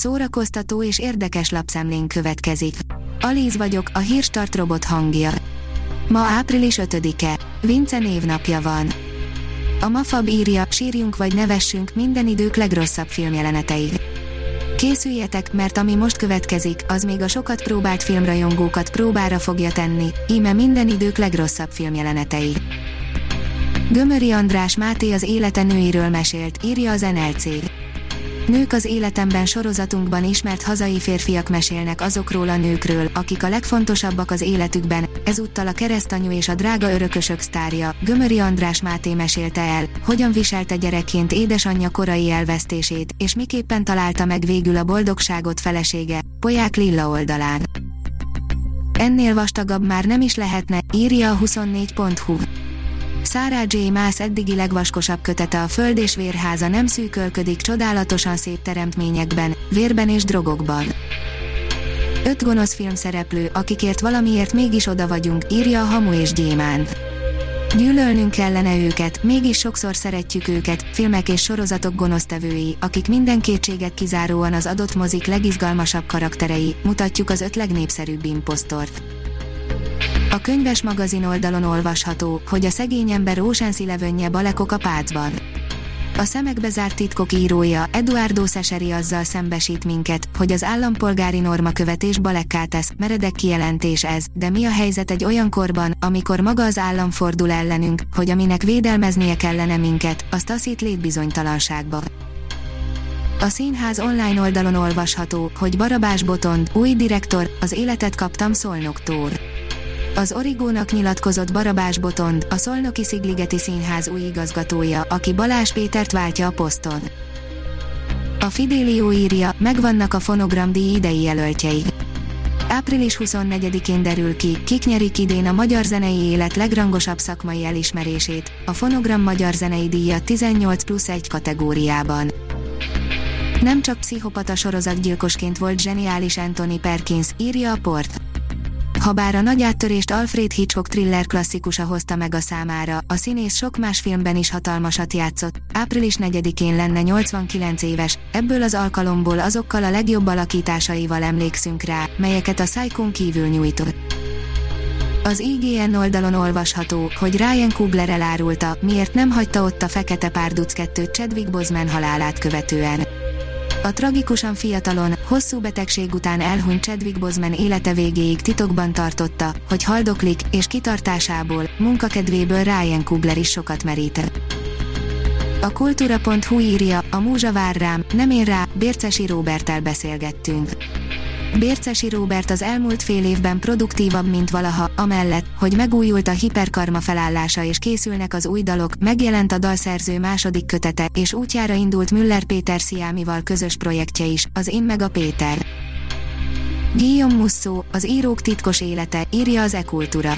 szórakoztató és érdekes lapszemlén következik. Alíz vagyok, a hírstart robot hangja. Ma április 5-e, Vince névnapja van. A Mafab írja, sírjunk vagy nevessünk minden idők legrosszabb filmjelenetei. Készüljetek, mert ami most következik, az még a sokat próbált filmrajongókat próbára fogja tenni, íme minden idők legrosszabb filmjelenetei. Gömöri András Máté az élete nőiről mesélt, írja az NLC. Nők az életemben sorozatunkban ismert hazai férfiak mesélnek azokról a nőkről, akik a legfontosabbak az életükben, ezúttal a keresztanyú és a drága örökösök sztárja, Gömöri András Máté mesélte el, hogyan viselte gyerekként édesanyja korai elvesztését, és miképpen találta meg végül a boldogságot felesége, Poják Lilla oldalán. Ennél vastagabb már nem is lehetne, írja a 24.hu. Sarah J. Maas eddigi legvaskosabb kötete a Föld és Vérháza nem szűkölködik csodálatosan szép teremtményekben, vérben és drogokban. Öt gonosz filmszereplő, akikért valamiért mégis oda vagyunk, írja a Hamu és Gyémánt. Gyűlölnünk kellene őket, mégis sokszor szeretjük őket, filmek és sorozatok gonosztevői, akik minden kétséget kizáróan az adott mozik legizgalmasabb karakterei, mutatjuk az öt legnépszerűbb imposztort. A könyves magazin oldalon olvasható, hogy a szegény ember Ocean's Elevenje balekok a pácban. A szemekbe zárt titkok írója, Eduardo Szeseri azzal szembesít minket, hogy az állampolgári norma követés balekká tesz, meredek kijelentés ez, de mi a helyzet egy olyan korban, amikor maga az állam fordul ellenünk, hogy aminek védelmeznie kellene minket, azt taszít létbizonytalanságba. A színház online oldalon olvasható, hogy Barabás Botond, új direktor, az életet kaptam Szolnoktól. Az Origónak nyilatkozott Barabás Botond, a Szolnoki Szigligeti Színház új igazgatója, aki Balázs Pétert váltja a poszton. A Fidelio írja, megvannak a fonogramdíj idei jelöltjei. Április 24-én derül ki, kik nyerik idén a magyar zenei élet legrangosabb szakmai elismerését, a Fonogram Magyar Zenei Díja 18 plusz 1 kategóriában. Nem csak pszichopata sorozatgyilkosként volt zseniális Anthony Perkins, írja a port. Habár a nagy áttörést Alfred Hitchcock thriller klasszikusa hozta meg a számára, a színész sok más filmben is hatalmasat játszott, április 4-én lenne 89 éves, ebből az alkalomból azokkal a legjobb alakításaival emlékszünk rá, melyeket a Psychon kívül nyújtott. Az IGN oldalon olvasható, hogy Ryan Coogler elárulta, miért nem hagyta ott a Fekete Párduc 2 Chadwick Boseman halálát követően. A tragikusan fiatalon, hosszú betegség után elhunyt Chadwick Boseman élete végéig titokban tartotta, hogy haldoklik, és kitartásából, munkakedvéből Ryan Coogler is sokat merített. A kultúra.hu írja, a múzsa vár rám, nem én rá, Bércesi Róbertel beszélgettünk. Bércesi Róbert az elmúlt fél évben produktívabb, mint valaha, amellett, hogy megújult a hiperkarma felállása és készülnek az új dalok, megjelent a dalszerző második kötete, és útjára indult Müller Péter Sziámival közös projektje is, az Én meg a Péter. Guillaume Musso, az írók titkos élete, írja az e-kultúra.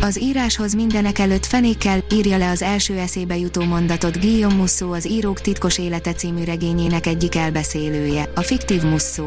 Az íráshoz mindenek előtt fenékkel írja le az első eszébe jutó mondatot Guillaume Musso az Írók titkos élete című regényének egyik elbeszélője, a fiktív Musso.